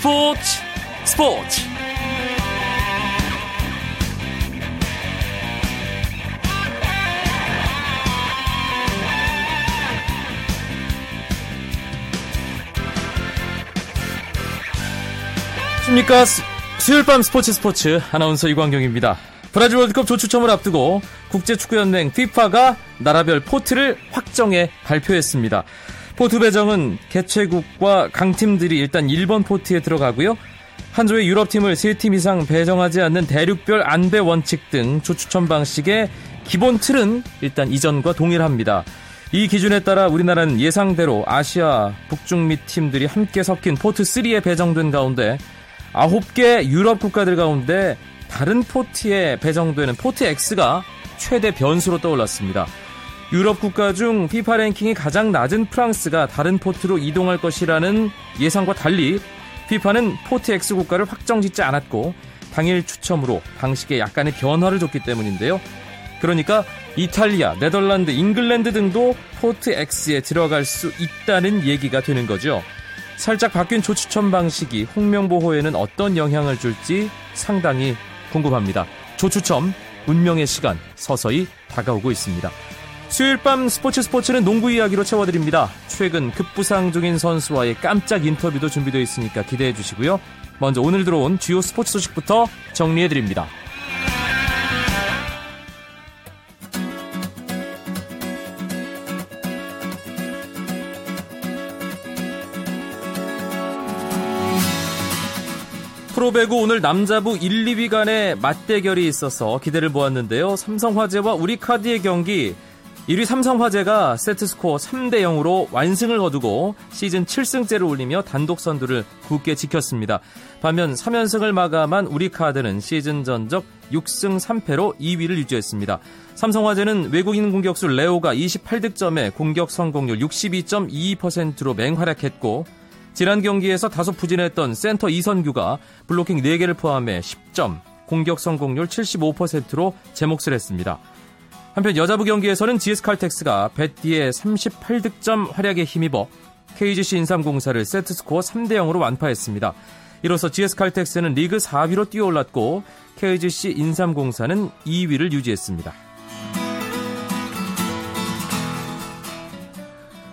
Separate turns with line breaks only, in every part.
스포츠 스포츠 십니까 수요일 밤 스포츠 스포츠 아나운서 이광경입니다. 브라질 월드컵 조추첨을 앞두고 국제축구연맹 FIFA가 나라별 포트를 확정해 발표했습니다. pot 배정은 개최국과 강팀들이 일단 1번 pot에 들어가고요. 한 조의 유럽팀을 3팀 이상 배정하지 않는 대륙별 안배 원칙 등 조추첨 방식의 기본 틀은 일단 이전과 동일합니다. 이 기준에 따라 우리나라는 예상대로 아시아 북중미 팀들이 함께 섞인 pot 3에 배정된 가운데 9개 유럽 국가들 가운데 다른 pot에 배정되는 pot X가 최대 변수로 떠올랐습니다. 유럽 국가 중 피파 랭킹이 가장 낮은 프랑스가 다른 pot로 이동할 것이라는 예상과 달리 피파는 pot X 국가를 확정 짓지 않았고 당일 추첨으로 방식에 약간의 변화를 줬기 때문인데요. 그러니까 이탈리아, 네덜란드, 잉글랜드 등도 pot X에 들어갈 수 있다는 얘기가 되는 거죠. 살짝 바뀐 조추첨 방식이 홍명보호에는 어떤 영향을 줄지 상당히 궁금합니다. 조추첨 운명의 시간 서서히 다가오고 있습니다. 수요일 밤 스포츠 스포츠는 농구 이야기로 채워드립니다. 최근 급부상 중인 선수와의 깜짝 인터뷰도 준비되어 있으니까 기대해 주시고요. 먼저 오늘 들어온 주요 스포츠 소식부터 정리해 드립니다. 프로배구 오늘 남자부 1, 2위 간의 맞대결이 있어서 기대를 모았는데요. 삼성화재와 우리카드의 경기 1위 삼성화재가 세트스코어 3대 0으로 완승을 거두고 시즌 7승째를 올리며 단독 선두를 굳게 지켰습니다. 반면 3연승을 마감한 우리카드는 시즌 전적 6승 3패로 2위를 유지했습니다. 삼성화재는 외국인 공격수 레오가 28득점에 공격 성공률 62.22%로 맹활약했고 지난 경기에서 다소 부진했던 센터 이선규가 블로킹 4개를 포함해 10점, 공격 성공률 75%로 제 몫을 했습니다. 한편 여자부 경기에서는 GS칼텍스가 배띠의 38득점 활약에 힘입어 KGC 인삼공사를 세트스코어 3대 0으로 완파했습니다. 이로써 GS칼텍스는 리그 4위로 뛰어올랐고 KGC 인삼공사는 2위를 유지했습니다.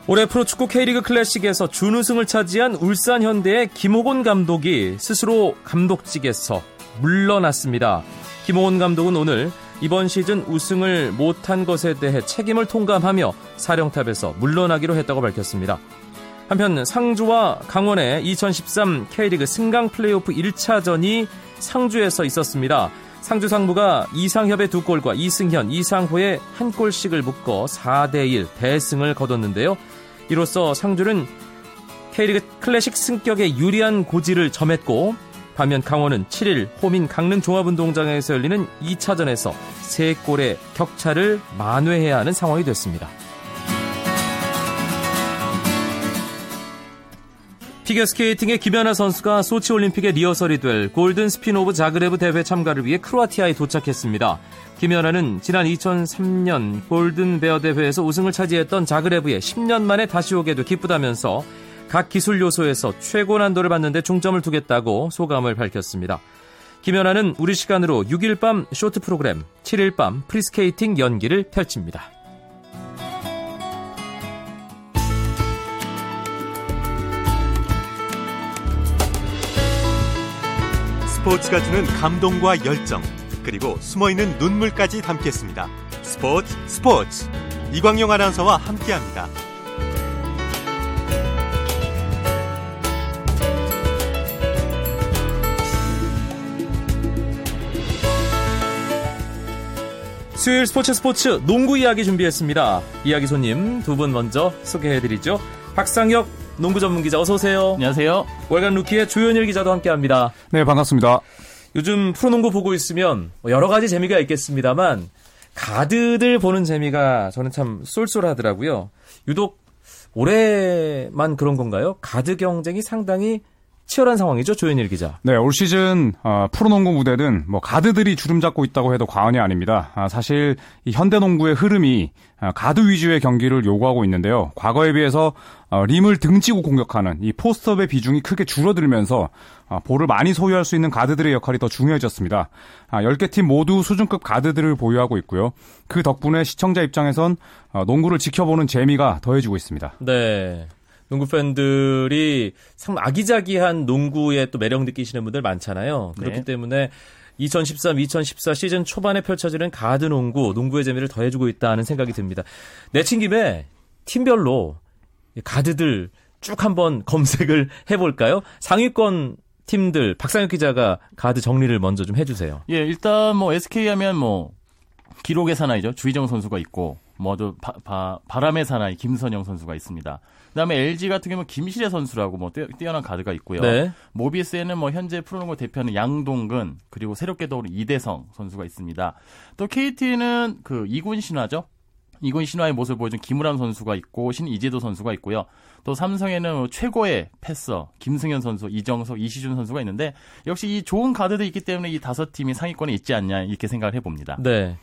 올해 프로축구 K리그 클래식에서 준우승을 차지한 울산 현대의 김호곤 감독이 스스로 감독직에서 물러났습니다. 김호곤 감독은 오늘 이번 시즌 우승을 못한 것에 대해 책임을 통감하며 사령탑에서 물러나기로 했다고 밝혔습니다. 한편 상주와 강원의 2013 K리그 승강 플레이오프 1차전이 상주에서 있었습니다. 상주 상무가 이상협의 두 골과 이승현, 이상호의 한 골씩을 묶어 4대1 대승을 거뒀는데요. 이로써 상주는 K리그 클래식 승격에 유리한 고지를 점했고 반면 강원은 7일 홈인 강릉 종합운동장에서 열리는 2차전에서 3골의 격차를 만회해야 하는 상황이 됐습니다. 피겨스케이팅의 김연아 선수가 소치 올림픽에 리허설이 될 골든 스핀 오브 자그레브 대회 참가를 위해 크로아티아에 도착했습니다. 김연아는 지난 2003년 골든 베어 대회에서 우승을 차지했던 자그레브에 10년 만에 다시 오게 돼 기쁘다면서 각 기술 요소에서 최고 난도를 받는데 중점을 두겠다고 소감을 밝혔습니다. 김연아는 우리 시간으로 6일 밤 쇼트 프로그램, 7일 밤 프리스케이팅 연기를 펼칩니다.
스포츠가 주는 감동과 열정, 그리고 숨어있는 눈물까지 담겠습니다. 스포츠 스포츠 이광용 아나운서와 함께합니다.
수요일 스포츠 스포츠 농구 이야기 준비했습니다. 이야기 손님 두 분 먼저 소개해드리죠. 박상혁 농구 전문 기자 어서 오세요.
안녕하세요.
월간 루키의 조현일 기자도 함께합니다.
네 반갑습니다.
요즘 프로농구 보고 있으면 뭐 여러 가지 재미가 있겠습니다만 가드들 보는 재미가 저는 참 쏠쏠하더라고요. 유독 올해만 그런 건가요? 가드 경쟁이 상당히 치열한 상황이죠, 조현일 기자.
네, 올 시즌 어, 프로농구 무대는 뭐 가드들이 주름 잡고 있다고 해도 과언이 아닙니다. 아, 사실 이 현대농구의 흐름이 아, 가드 위주의 경기를 요구하고 있는데요. 과거에 비해서 어, 림을 등지고 공격하는 이 포스트업의 비중이 크게 줄어들면서 어, 볼을 많이 소유할 수 있는 가드들의 역할이 더 중요해졌습니다. 아, 10개 팀 모두 수준급 가드들을 보유하고 있고요. 그 덕분에 시청자 입장에선 어, 농구를 지켜보는 재미가 더해지고 있습니다.
네. 농구 팬들이 참 아기자기한 농구에 또 매력 느끼시는 분들 많잖아요. 그렇기
네.
때문에 2013, 2014 시즌 초반에 펼쳐지는 가드 농구, 농구의 재미를 더해주고 있다는 생각이 듭니다. 내친 김에 팀별로 가드들 쭉 한번 검색을 해볼까요? 상위권 팀들 박상혁 기자가 가드 정리를 먼저 좀 해주세요.
예, 일단 뭐 SK 하면 뭐 기록의 사나이죠. 주희정 선수가 있고 뭐또 바람의 사나이 김선영 선수가 있습니다. 그다음에 LG 같은 경우는 김시래 선수라고 뭐 뛰어- 뛰어 난 가드가 있고요.
네.
모비스에는 뭐 현재 프로농구 대표하는 양동근 그리고 새롭게 떠오른 이대성 선수가 있습니다. 또 KT는 그 이군 신화죠. 이군 신화의 모습을 보여준 김우람 선수가 있고 신이재도 선수가 있고요. 또 삼성에는 뭐 최고의 패서 김승현 선수, 이정석, 이시준 선수가 있는데 역시 이 좋은 가드도 있기 때문에 이 다섯 팀이 상위권에 있지 않냐 이렇게 생각을 해봅니다.
네.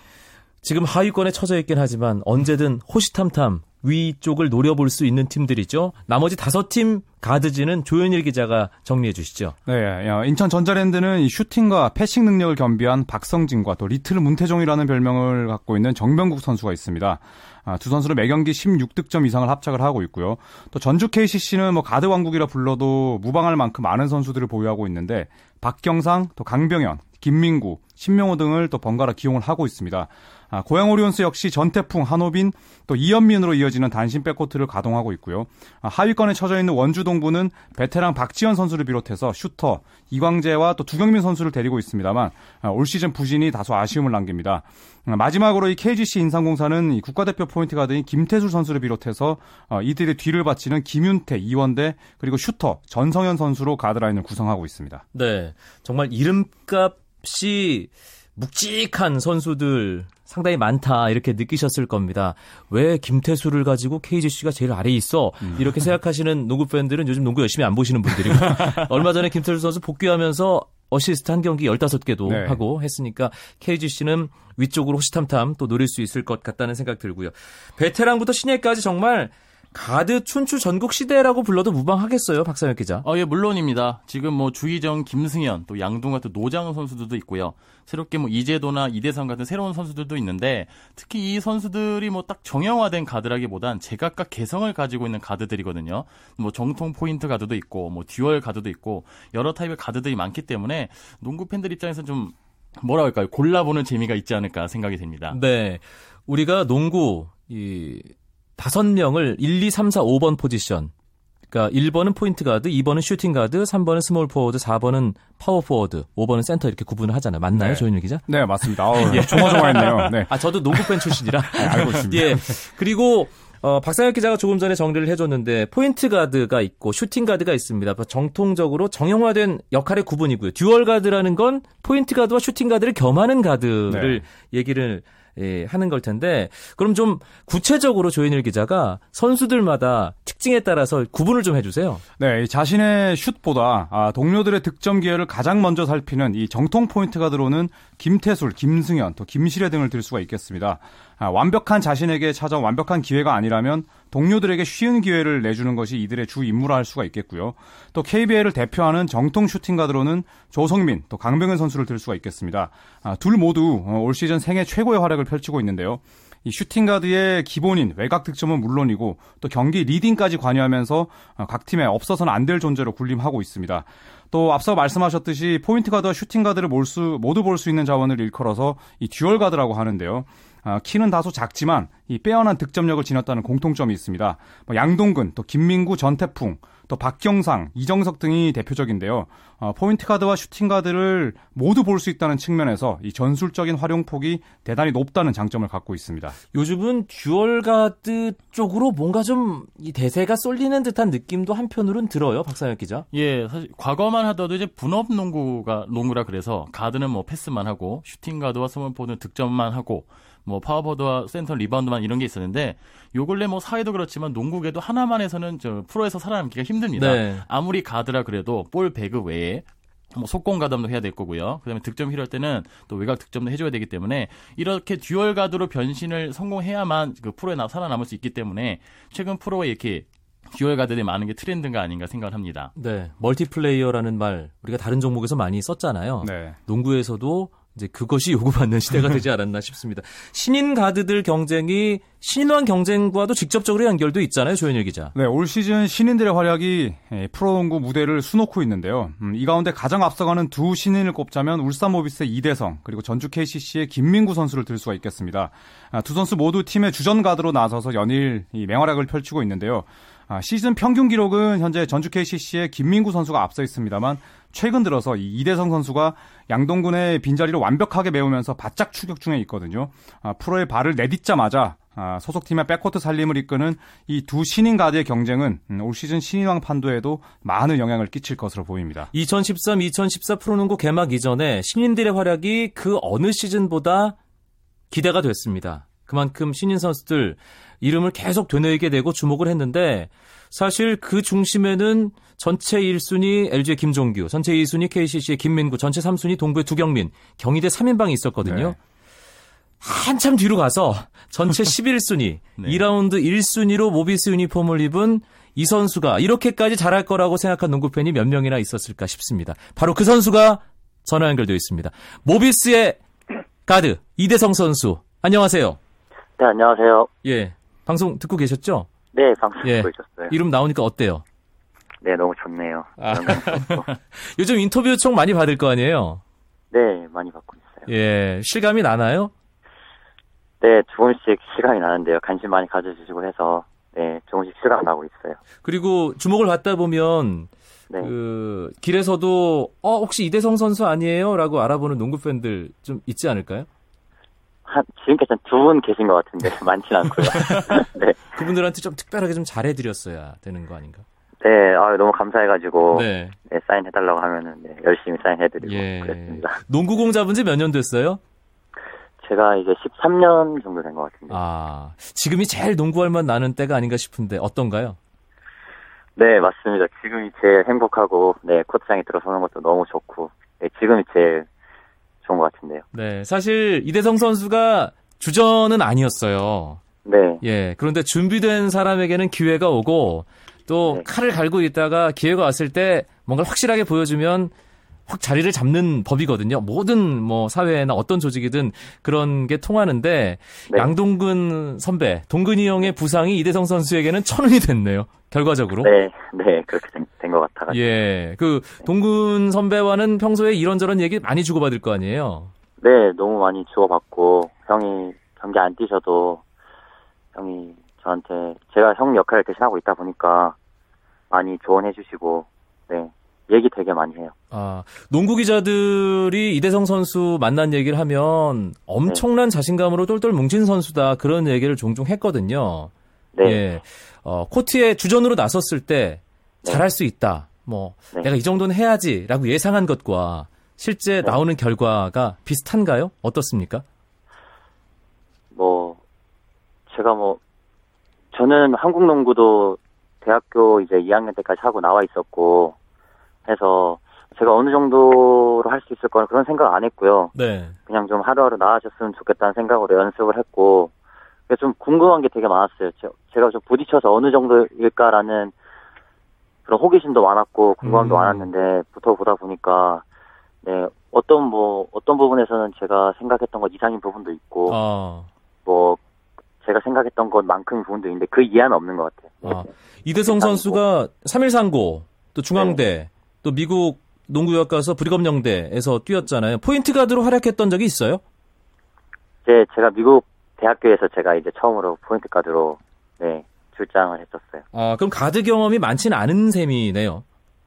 지금 하위권에 처져 있긴 하지만 언제든 호시탐탐 위쪽을 노려볼 수 있는 팀들이죠. 나머지 다섯 팀 가드지는 조현일 기자가 정리해 주시죠.
네, 어, 인천 전자랜드는 이 슈팅과 패싱 능력을 겸비한 박성진과 또 리틀 문태종이라는 별명을 갖고 있는 정병국 선수가 있습니다. 아, 두 선수는 매경기 16득점 이상을 합작을 하고 있고요. 또 전주 KCC는 뭐 가드 왕국이라 불러도 무방할 만큼 많은 선수들을 보유하고 있는데 박경상, 또 강병현, 김민구, 신명호 등을 또 번갈아 기용을 하고 있습니다. 아, 고양 오리온스 역시 전태풍, 한호빈, 또 이현민으로 이어지는 단신 백코트를 가동하고 있고요. 아, 하위권에 처져 있는 원주 동부는 베테랑 박지현 선수를 비롯해서 슈터, 이광재와 또 두경민 선수를 데리고 있습니다만 아, 올 시즌 부진이 다소 아쉬움을 남깁니다. 아, 마지막으로 이 KGC 인삼공사는 이 국가대표 포인트 가드인 김태술 선수를 비롯해서 어, 이들의 뒤를 바치는 김윤태, 이원대 그리고 슈터 전성현 선수로 가드라인을 구성하고 있습니다.
네. 정말 이름값이 묵직한 선수들 상당히 많다 이렇게 느끼셨을 겁니다. 왜 김태수를 가지고 KGC가 제일 아래에 있어? 이렇게 생각하시는 농구 팬들은 요즘 농구 열심히 안 보시는 분들이고 얼마 전에 김태수 선수 복귀하면서 어시스트 한 경기 15개도
네.
하고 했으니까 KGC는 위쪽으로 호시탐탐 또 노릴 수 있을 것 같다는 생각 들고요. 베테랑부터 신예까지 정말 가드 춘추 전국 시대라고 불러도 무방하겠어요, 박상혁 기자.
어, 예, 물론입니다. 지금 뭐 주희정, 김승현, 또 양동근 같은 노장 선수들도 있고요. 새롭게 뭐 이재도나 이대성 같은 새로운 선수들도 있는데 특히 이 선수들이 뭐 딱 정형화된 가드라기보단 제각각 개성을 가지고 있는 가드들이거든요. 뭐 정통 포인트 가드도 있고 뭐 듀얼 가드도 있고 여러 타입의 가드들이 많기 때문에 농구 팬들 입장에서 좀 뭐라 할까요? 골라보는 재미가 있지 않을까 생각이 됩니다.
네. 우리가 농구, 이, 다섯 명을 1, 2, 3, 4, 5번 포지션. 그러니까 1번은 포인트 가드, 2번은 슈팅 가드, 3번은 스몰 포워드, 4번은 파워 포워드, 5번은 센터 이렇게 구분을 하잖아요. 맞나요,
네.
조현일 기자?
네, 맞습니다. 어우, 조마조마했네요. 네.
아, 저도 농구 팬 출신이라.
알고 있습니다.
예. 그리고 어, 박상혁 기자가 조금 전에 정리를 해줬는데 포인트 가드가 있고 슈팅 가드가 있습니다. 정통적으로 정형화된 역할의 구분이고요. 듀얼 가드라는 건 포인트 가드와 슈팅 가드를 겸하는 가드를 얘기를 예, 하는 걸 텐데 그럼 좀 구체적으로 조현일 기자가 선수들마다 특징에 따라서 구분을 좀 해주세요.
네, 이 자신의 슛보다 아, 동료들의 득점 기회를 가장 먼저 살피는 이 정통 포인트 가드로는 김태술, 김승현, 또 김시래 등을 들 수가 있겠습니다. 아, 완벽한 자신에게 찾아온 완벽한 기회가 아니라면 동료들에게 쉬운 기회를 내주는 것이 이들의 주 임무라 할 수가 있겠고요. 또 KBL을 대표하는 정통 슈팅 가드로는 조성민, 또 강병현 선수를 들 수가 있겠습니다. 아, 둘 모두 어, 올 시즌 생애 최고의 활약을 펼치고 있는데요. 이 슈팅가드의 기본인 외곽 득점은 물론이고 또 경기 리딩까지 관여하면서 어, 각 팀에 없어서는 안 될 존재로 군림하고 있습니다. 또 앞서 말씀하셨듯이 포인트 가드와 슈팅 가드를 몰 수, 모두 볼 수 있는 자원을 일컬어서 이 듀얼 가드라고 하는데요. 아, 키는 다소 작지만 이 빼어난 득점력을 지녔다는 공통점이 있습니다. 뭐 양동근, 또 김민구, 전태풍, 또 박경상, 이정석 등이 대표적인데요. 어, 포인트 가드와 슈팅 가드를 모두 볼 수 있다는 측면에서 이 전술적인 활용폭이 대단히 높다는 장점을 갖고 있습니다.
요즘은 듀얼 가드 쪽으로 뭔가 좀 이 대세가 쏠리는 듯한 느낌도 한편으로는 들어요, 박상혁 기자.
예, 사실 과거만 하더라도 이제 분업 농구가 농구라 그래서 가드는 뭐 패스만 하고 슈팅 가드와 스몰포는 득점만 하고 뭐 파워포워드와 센터 리바운드만 이런 게 있었는데 요 근래 뭐 사회도 그렇지만 농구계도 하나만 해서는 저 프로에서 살아남기가 힘듭니다.
네.
아무리 가드라 그래도 볼 배급 외에 뭐 속공 가담도 해야 될 거고요. 그다음에 득점 필요할 때는 또 외곽 득점도 해줘야 되기 때문에 이렇게 듀얼 가드로 변신을 성공해야만 그 프로에 나 살아남을 수 있기 때문에 최근 프로에 이렇게 듀얼 가드들이 많은 게 트렌드가 아닌가 생각을 합니다.
네. 멀티플레이어라는 말 우리가 다른 종목에서 많이 썼잖아요.
네.
농구에서도 이제 그것이 요구받는 시대가 되지 않았나 싶습니다. 신인 가드들 경쟁이 신인왕 경쟁과도 직접적으로 연결도 있잖아요, 조현일 기자.
네, 올 시즌 신인들의 활약이 예, 프로농구 무대를 수놓고 있는데요. 음, 이 가운데 가장 앞서가는 두 신인을 꼽자면 울산 모비스의 이대성 그리고 전주 KCC의 김민구 선수를 들 수가 있겠습니다. 아, 두 선수 모두 팀의 주전 가드로 나서서 연일 이 맹활약을 펼치고 있는데요. 아, 시즌 평균 기록은 현재 전주 KCC의 김민구 선수가 앞서 있습니다만 최근 들어서 이 이대성 선수가 양동근의 빈자리를 완벽하게 메우면서 바짝 추격 중에 있거든요. 아, 프로에 발을 내딛자마자 아, 소속팀의 백코트 살림을 이끄는 이 두 신인 가드의 경쟁은 음, 올 시즌 신인왕 판도에도 많은 영향을 끼칠 것으로 보입니다.
2013-2014 프로농구 개막 이전에 신인들의 활약이 그 어느 시즌보다 기대가 됐습니다. 그만큼 신인 선수들 이름을 계속 되뇌이게 되고 주목을 했는데 사실 그 중심에는 전체 1순위 LG의 김종규, 전체 2순위 KCC의 김민구, 전체 3순위 동부의 두경민, 경희대 3인방이 있었거든요.
네.
한참 뒤로 가서 전체 11순위,
네.
2라운드 1순위로 모비스 유니폼을 입은 이 선수가 이렇게까지 잘할 거라고 생각한 농구팬이 몇 명이나 있었을까 싶습니다. 바로 그 선수가 전화 연결되어 있습니다. 모비스의 가드 이대성 선수. 안녕하세요.
네, 안녕하세요.
예. 방송 듣고 계셨죠?
네, 방송
예.
듣고 있었어요.
이름 나오니까 어때요?
네, 너무 좋네요.
아. 요즘 인터뷰 요청 많이 받을 거 아니에요?
네, 많이 받고 있어요.
예. 실감이 나나요?
네, 조금씩 시간이 나는데요. 관심 많이 가져주시고 해서, 네, 조금씩 시간 나고 있어요.
그리고 주목을 받다 보면
네.
그 길에서도 어 혹시 이대성 선수 아니에요?라고 알아보는 농구 팬들 좀 있지 않을까요?
한, 지금까지 두 분 계신 것 같은데, 많진 않고요. 네.
그분들한테 좀 특별하게 좀 잘해드렸어야 되는 거 아닌가?
네, 아, 너무 감사해가지고, 네.
네.
사인해달라고 하면은, 네, 열심히 사인해드리고,
예.
그랬습니다.
농구공 잡은 지 몇 년 됐어요?
제가 이제 13년 정도 된 것 같은데.
아 지금이 제일 농구할 만 나는 때가 아닌가 싶은데 어떤가요?
네, 맞습니다. 지금이 제일 행복하고, 네, 코트장에 들어서는 것도 너무 좋고, 네, 지금이 제일 좋은 것 같은데요.
네, 사실 이대성 선수가 주전은 아니었어요.
네,
예, 그런데 준비된 사람에게는 기회가 오고 또
네.
칼을 갈고 있다가 기회가 왔을 때 뭔가 확실하게 보여주면 확 자리를 잡는 법이거든요. 모든 뭐 사회나 어떤 조직이든 그런 게 통하는데
네.
양동근 선배, 동근이 형의 부상이 이대성 선수에게는 천운이 됐네요. 결과적으로.
네, 네, 그렇게 된 것 같아가지고.
예, 그 동근 선배와는 평소에 이런저런 얘기 많이 주고받을 거 아니에요.
네, 너무 많이 주고받고 형이 경기 안 뛰셔도 형이 저한테 제가 형 역할을 대신하고 있다 보니까 많이 조언해 주시고 네 얘기 되게 많이 해요.
아, 농구 기자들이 이대성 선수 만난 얘기를 하면 엄청난 자신감으로 똘똘 뭉친 선수다 그런 얘기를 종종 했거든요.
네,
예, 어, 코트에 주전으로 나섰을 때
네.
잘할 수 있다. 뭐
네.
내가 이 정도는 해야지라고 예상한 것과 실제
네.
나오는 결과가 비슷한가요? 어떻습니까?
뭐 제가 뭐 저는 한국 농구도 대학교 이제 2학년 때까지 하고 나와 있었고 해서 제가 어느 정도로 할 수 있을 거는 그런 생각 안 했고요.
네.
그냥 좀 하루하루 나아졌으면 좋겠다는 생각으로 연습을 했고 좀 궁금한 게 되게 많았어요. 제- 제가 좀 부딪혀서 어느 정도일까라는 그런 호기심도 많았고 궁금함도
음.
많았는데 붙어 보다 보니까 네 어떤 뭐 어떤 부분에서는 제가 생각했던 것 이상인 부분도 있고
아,
뭐 제가 생각했던 것만큼 부분도 있는데 그 이하는 없는 것 같아요.
아, 이대성 선수가 3일 상고 또 중앙대 또 미국 농구역 가서 브리검 영대에서 뛰었잖아요. 포인트 가드로 활약했던 적이 있어요?
이제 제가 미국 대학교에서 제가 이제 처음으로 포인트 가드로 네 출장을 했었어요.
아, 그럼 가드 경험이 많지는 않은 셈이네요.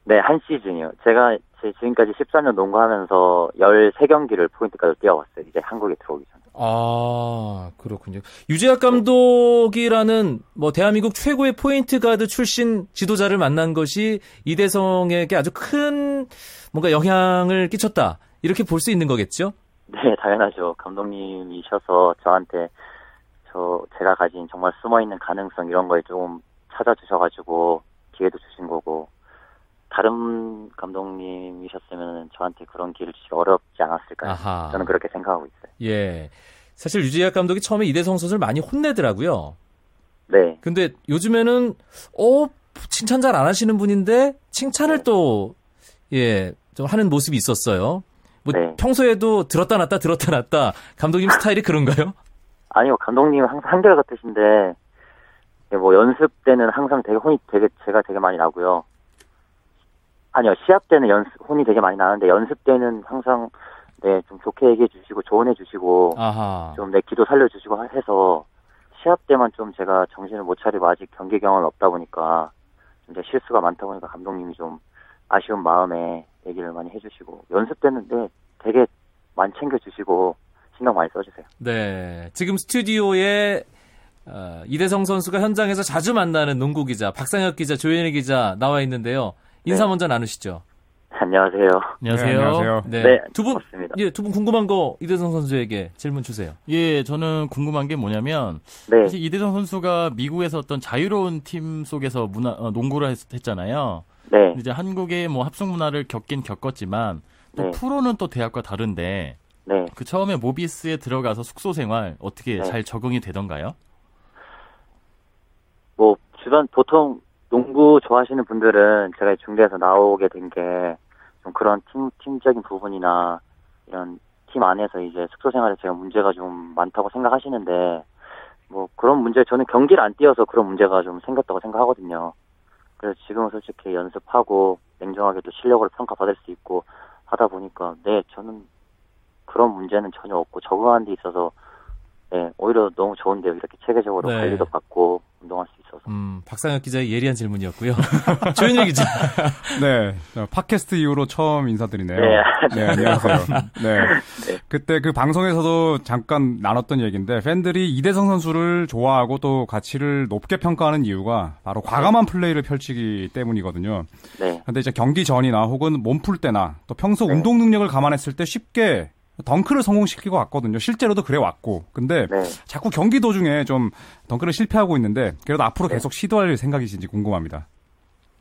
네, 한 시즌이요. 제가 제 지금까지 14년 농구하면서 13경기를 포인트 가드 뛰어왔어요. 이제 한국에 들어오기 전에.
아, 그렇군요. 유재학 감독이라는 뭐 대한민국 최고의 포인트 가드 출신 지도자를 만난 것이 이대성에게 아주 큰 뭔가 영향을 끼쳤다. 이렇게 볼 수 있는 거겠죠?
네, 당연하죠. 감독님이셔서 저한테 저 제가 가진 정말 숨어 있는 가능성 이런 걸좀 찾아주셔 가지고 기회도 주신 거고 다른 감독님이셨으면 저한테 그런 기회를 주기 어렵지 않았을까요?
아하.
저는 그렇게 생각하고 있어요.
예. 사실 유지학 감독이 처음에 이대성 선수를 많이 혼내더라고요.
네,
근데 요즘에는 어 칭찬 잘 안 하시는 분인데 칭찬을
네.
또 예, 좀 하는 모습이 있었어요. 뭐
네.
평소에도 들었다 놨다 들었다 놨다 감독님 스타일이 그런가요?
아니요, 감독님은 항상 한결 같으신데, 네, 뭐, 연습 때는 항상 되게 혼이 되게, 제가 되게 많이 나고요. 아니요, 시합 때는 연습, 혼이 되게 많이 나는데, 연습 때는 항상, 네, 좀 좋게 얘기해 주시고, 조언해 주시고. 좀 내 기도 살려 주시고 해서, 시합 때만 좀 제가 정신을 못 차리고 아직 경기 경험이 없다 보니까, 좀 이제 실수가 많다 보니까 감독님이 좀 아쉬운 마음에 얘기를 많이 해주시고, 연습 때는 네, 되게 많이 챙겨주시고, 신경 많이 써주세요.
네. 지금 스튜디오에 어, 이대성 선수가 현장에서 자주 만나는 농구 기자 박상혁 기자 조현일 기자 나와 있는데요. 인사
네.
먼저 나누시죠.
안녕하세요.
안녕하세요.
네, 안녕하세요.
네.
네,
두 분,
반갑습니다.
예, 두 분 궁금한 거 이대성 선수에게 질문 주세요.
예, 저는 궁금한 게 뭐냐면
네,
사실 이대성 선수가 미국에서 어떤 자유로운 팀 속에서 문화 어, 농구를 했, 했잖아요.
네,
이제 한국의 뭐 합숙 문화를 겪긴 겪었지만 또
네.
프로는 또 대학과 다른데
네.
그 처음에 모비스에 들어가서 숙소 생활 어떻게
네.
잘 적응이 되던가요?
뭐 주변 보통 농구 좋아하시는 분들은 제가 중대에서 나오게 된 게 좀 그런 팀 팀적인 부분이나 이런 팀 안에서 이제 숙소 생활에 제가 문제가 좀 많다고 생각하시는데 뭐 그런 문제 저는 경기를 안 뛰어서 그런 문제가 좀 생겼다고 생각하거든요. 그래서 지금은 솔직히 연습하고 냉정하게도 실력을 평가받을 수 있고 하다 보니까 네 저는 그런 문제는 전혀 없고 적응하는 데 있어서 네 오히려 너무 좋은데요 이렇게 체계적으로
네.
관리도 받고 운동할 수 있어서
음, 박상혁 기자의 예리한 질문이었고요. 조현일 기자.
네, 어, 팟캐스트 이후로 처음 인사드리네요.
네,
네, 안녕하세요. 네.
네.
그때 그 방송에서도 잠깐 나눴던 얘기인데 팬들이 이대성 선수를 좋아하고 또 가치를 높게 평가하는 이유가 바로 과감한 플레이를 펼치기 때문이거든요.
네,
근데 이제 경기 전이나 혹은 몸 풀 때나 또 평소
네.
운동 능력을 감안했을 때 쉽게 덩크를 성공시키고 왔거든요. 실제로도 그래 왔고. 근데
네.
자꾸 경기 도중에 좀 덩크를 실패하고 있는데 그래도 앞으로
네.
계속 시도할 생각이신지 궁금합니다.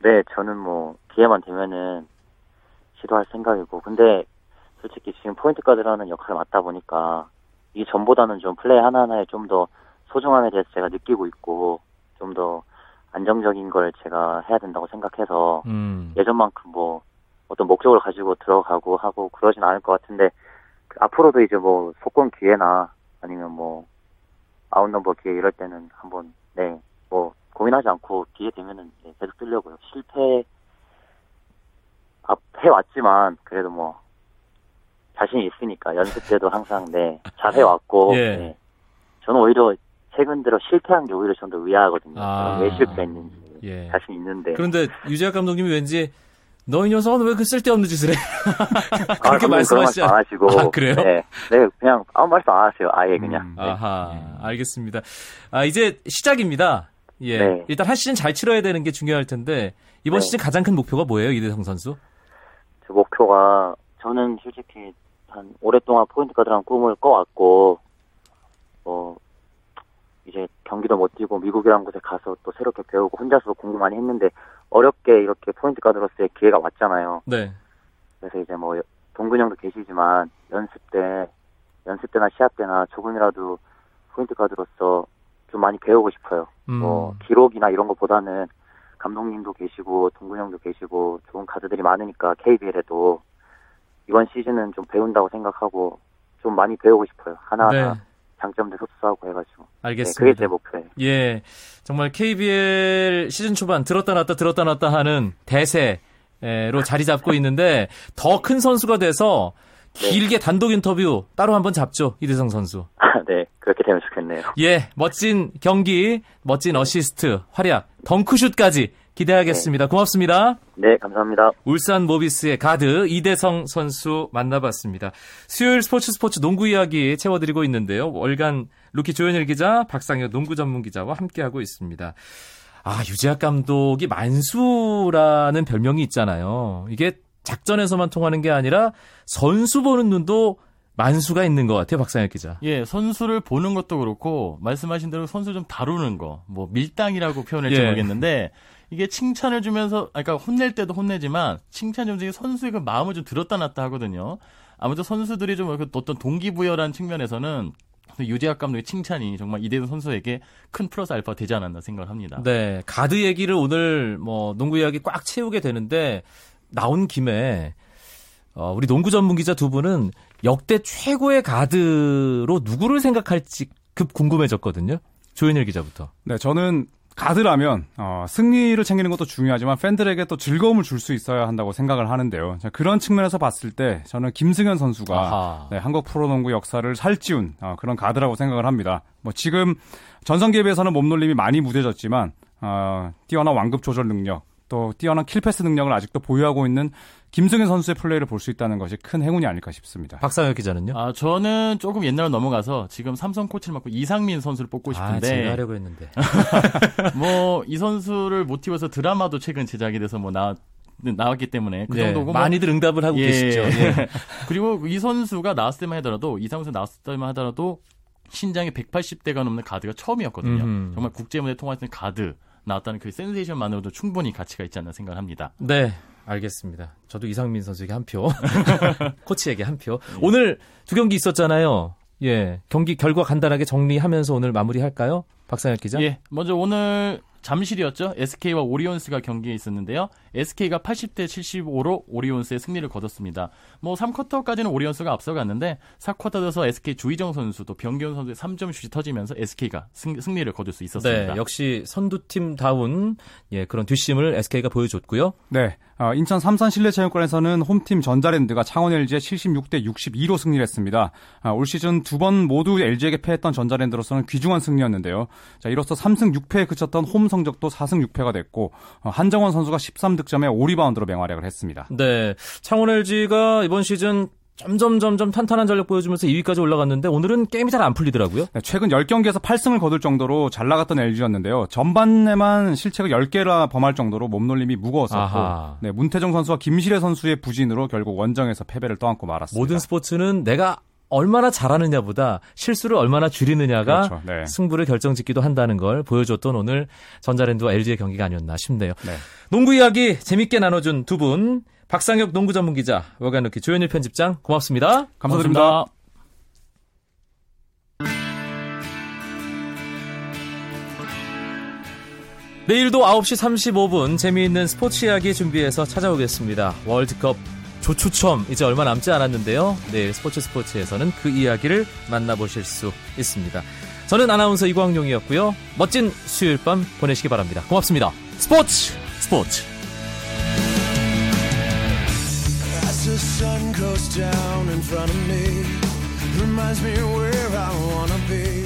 네, 저는 뭐 기회만 되면은 시도할 생각이고, 근데 솔직히 지금 포인트 가드라는 역할을 맡다 보니까 이 전보다는 좀 플레이 하나하나에 좀 더 소중함에 대해서 제가 느끼고 있고, 좀 더 안정적인 걸 제가 해야 된다고 생각해서
음.
예전만큼 뭐 어떤 목적을 가지고 들어가고 하고 그러진 않을 것 같은데 그 앞으로도 이제 뭐 속공 기회나 아니면 뭐 outnumber 기회 이럴 때는 한번 네 뭐 고민하지 않고 기회 되면은 네, 계속 뜨려고요 실패 앞 해왔지만 그래도 뭐 자신이 있으니까 연습 때도 항상 네 잘해왔고
예.
네. 저는 오히려 최근 들어 실패한 게 오히려 좀 더 의아하거든요
아.
왜 실패했는지
예.
자신 있는데
그런데 유재학 감독님이 왠지 너 이 녀석은 왜 그 쓸데없는 짓을 해?
아,
그렇게
감독님
말씀하시지
말씀 안 하시고.
아, 그래요?
네, 네, 그냥 아무 말씀 안 하세요. 아예 그냥.
음.
네.
아하, 알겠습니다. 아, 이제 시작입니다. 예.
네.
일단 한 시즌 잘 치러야 되는 게 중요할 텐데, 이번
네.
시즌 가장 큰 목표가 뭐예요, 이대성 선수?
제 목표가 저는 솔직히 한 오랫동안 포인트 가드라는 꿈을 꿔왔고, 어 이제 경기도 못 뛰고 미국이라는 곳에 가서 또 새롭게 배우고 혼자서 공부 많이 했는데 어렵게 이렇게 포인트 가드로서의 기회가 왔잖아요.
네.
그래서 이제 뭐 동근 형도 계시지만 연습 때 연습 때나 시합 때나 조금이라도 포인트 가드로서 좀 많이 배우고 싶어요.
음.
뭐 기록이나 이런 것보다는 감독님도 계시고 동근 형도 계시고 좋은 가드들이 많으니까 KBL에도 이번 시즌은 좀 배운다고 생각하고 좀 많이 배우고 싶어요. 하나하나
네.
장점들 흡수하고 해가지고 네,
알겠습니다.
그게 제 목표예요.
예. 정말 KBL 시즌 초반 들었다 놨다 들었다 놨다 하는 대세로 자리 잡고 있는데 더 큰 선수가 돼서
네.
길게 단독 인터뷰 따로 한번 잡죠. 이대성 선수.
네 그렇게 되면 좋겠네요.
예, 멋진 경기, 멋진 어시스트, 활약, 덩크슛까지 기대하겠습니다. 고맙습니다.
네 감사합니다.
울산 모비스의 가드 이대성 선수 만나봤습니다. 수요일 스포츠 스포츠 농구 이야기 채워드리고 있는데요. 월간 루키 조현일 기자, 박상혁 농구 전문 기자와 함께하고 있습니다. 아, 유재학 감독이 만수라는 별명이 있잖아요. 이게 작전에서만 통하는 게 아니라 선수 보는 눈도 만수가 있는 것 같아요, 박상혁 기자.
예, 선수를 보는 것도 그렇고 말씀하신 대로 선수 좀 다루는 거, 뭐 밀당이라고 표현할지
예.
모르겠는데 이게 칭찬을 주면서, 아까 그러니까 혼낼 때도 혼내지만 칭찬 좀 중에 선수의 그 마음을 좀 들었다 놨다 하거든요. 아무튼 선수들이 좀 어떤 동기부여라는 측면에서는 유재학 감독의 칭찬이 정말 이대호 선수에게 큰 플러스 알파 되지 않았나 생각을 합니다.
네, 가드 얘기를 오늘 뭐 농구 이야기 꽉 채우게 되는데 나온 김에 어, 우리 농구 전문 기자 두 분은 역대 최고의 가드로 누구를 생각할지 급 궁금해졌거든요. 조현일 기자부터.
네, 저는 가드라면 어, 승리를 챙기는 것도 중요하지만 팬들에게 또 즐거움을 줄 수 있어야 한다고 생각을 하는데요. 자, 그런 측면에서 봤을 때 저는 김승현 선수가. 네, 한국 프로농구 역사를 살찌운 어, 그런 가드라고 생각을 합니다. 뭐 지금 전성기에 비해서는 몸놀림이 많이 무뎌졌지만 어, 뛰어난 완급 조절 능력 또 뛰어난 킬패스 능력을 아직도 보유하고 있는 김승현 선수의 플레이를 볼 수 있다는 것이 큰 행운이 아닐까 싶습니다.
박상혁 기자는요?
아, 저는 조금 옛날로 넘어가서 지금 삼성 코치를 맡고 이상민 선수를 뽑고
아,
싶은데
제가 하려고 했는데.
뭐 이 선수를 모티브해서 드라마도 최근 제작이 돼서 뭐 나, 나왔기 때문에 그
네,
정도고 뭐-
많이들 응답을 하고
예.
계시죠. 예.
그리고 이 선수가 나왔을 때만 하더라도 이상 선수 나왔을 때만 하더라도 신장이 180대가 넘는 가드가 처음이었거든요.
음흠.
정말 국제 무대 통화했던 가드 나왔다는 그 센세이션만으로도 충분히 가치가 있지 않나 생각을 합니다.
네, 알겠습니다. 저도 이상민 선수에게 한 표, 코치에게 한 표. 오늘 두 경기 있었잖아요. 예, 경기 결과 간단하게 정리하면서 오늘 마무리할까요? 박상혁 기자.
예, 먼저 오늘 잠실이었죠. SK와 오리온스가 경기에 있었는데요. SK가 80대 75로 오리온스의 승리를 거뒀습니다. 뭐 3쿼터까지는 오리온스가 앞서갔는데 4쿼터 돼서 SK 주희정 선수 또 변기훈 선수의 3점 슛이 터지면서 SK가 승, 승리를 거둘 수 있었습니다.
네, 역시 선두팀다운 예, 그런 뒷심을 SK가 보여줬고요.
네, 어, 인천 삼산 실내체육관에서는 홈팀 전자랜드가 창원 LG에 76대 62로 승리를 했습니다. 아, 올 시즌 두 번 모두 LG에게 패했던 전자랜드로서는 귀중한 승리였는데요. 자, 이로써 3승 6패에 그쳤던 홈성 적도 4승 6패가 됐고 어, 한정원 선수가 13득점에 5리바운드로 맹활약을 했습니다.
네, 창원 LG가 이번 시즌 점점 점점 탄탄한 전력 보여주면서 2위까지 올라갔는데 오늘은 게임이 잘 안 풀리더라고요.
네, 최근 10경기에서 8승을 거둘 정도로 잘 나갔던 LG였는데요. 전반에만 실책을 10개나 범할 정도로 몸놀림이 무거웠었고
아하.
네, 문태정 선수와 김시래 선수의 부진으로 결국 원정에서 패배를 떠안고 말았습니다.
모든 스포츠는 내가 얼마나 잘하느냐보다 실수를 얼마나 줄이느냐가
그렇죠, 네.
승부를 결정짓기도 한다는 걸 보여줬던 오늘 전자랜드와 LG의 경기가 아니었나 싶네요.
네.
농구 이야기 재밌게 나눠준 두 분, 박상혁 농구 전문 기자, 월간 루키 조현일 편집장 고맙습니다.
감사드립니다.
내일도 9시 35분 재미있는 스포츠 이야기 준비해서 찾아오겠습니다. 월드컵 조추첨 이제 얼마 남지 않았는데요. 내일 스포츠 스포츠에서는 그 이야기를 만나보실 수 있습니다. 저는 아나운서 이광용이었고요. 멋진 수요일 밤 보내시기 바랍니다. 고맙습니다. 스포츠 스포츠
reminds me where I wanna be.